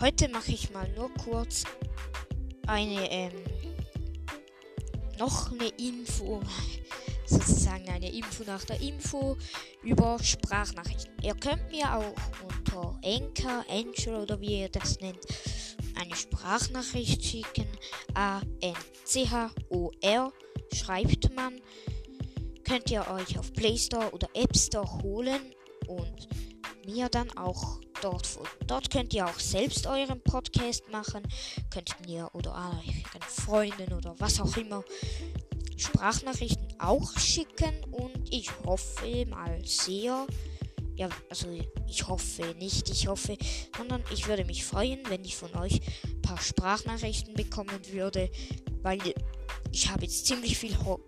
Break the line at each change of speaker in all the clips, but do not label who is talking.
Heute mache ich mal nur kurz eine, ähm, noch eine Info, sozusagen eine Info nach der Info über Sprachnachrichten. Ihr könnt mir auch unter Anchor, Angel oder wie ihr das nennt, eine Sprachnachricht schicken. A-N-C-H-O-R schreibt man. Könnt ihr euch auf Play Store oder App Store holen und mir dann auch dort. Dort könnt ihr auch selbst euren Podcast machen. Könnt mir oder euren Freunden oder was auch immer Sprachnachrichten auch schicken. Und ich hoffe mal sehr. Ja, also ich hoffe nicht, ich hoffe, sondern ich würde mich freuen, wenn ich von euch ein paar Sprachnachrichten bekommen würde, weil ich habe jetzt ziemlich viel Ho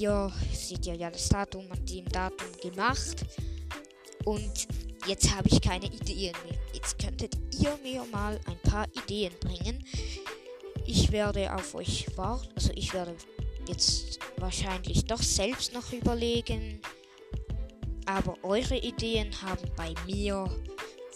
hier seht ihr ja das Datum an dem Datum gemacht. Und jetzt habe ich keine Ideen mehr. Jetzt könntet ihr mir mal ein paar Ideen bringen. Ich werde auf euch warten. Also ich werde jetzt wahrscheinlich doch selbst noch überlegen. Aber eure Ideen haben bei mir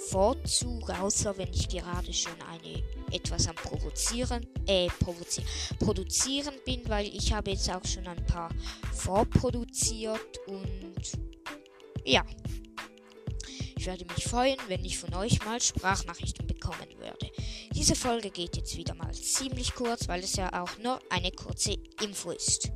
Vorzug, außer wenn ich gerade schon eine etwas am provozieren, äh, provozieren, produzieren bin, weil ich habe jetzt auch schon ein paar vorproduziert und ja. Ich würde mich freuen, wenn ich von euch mal Sprachnachrichten bekommen würde. Diese Folge geht jetzt wieder mal ziemlich kurz, weil es ja auch nur eine kurze Info ist.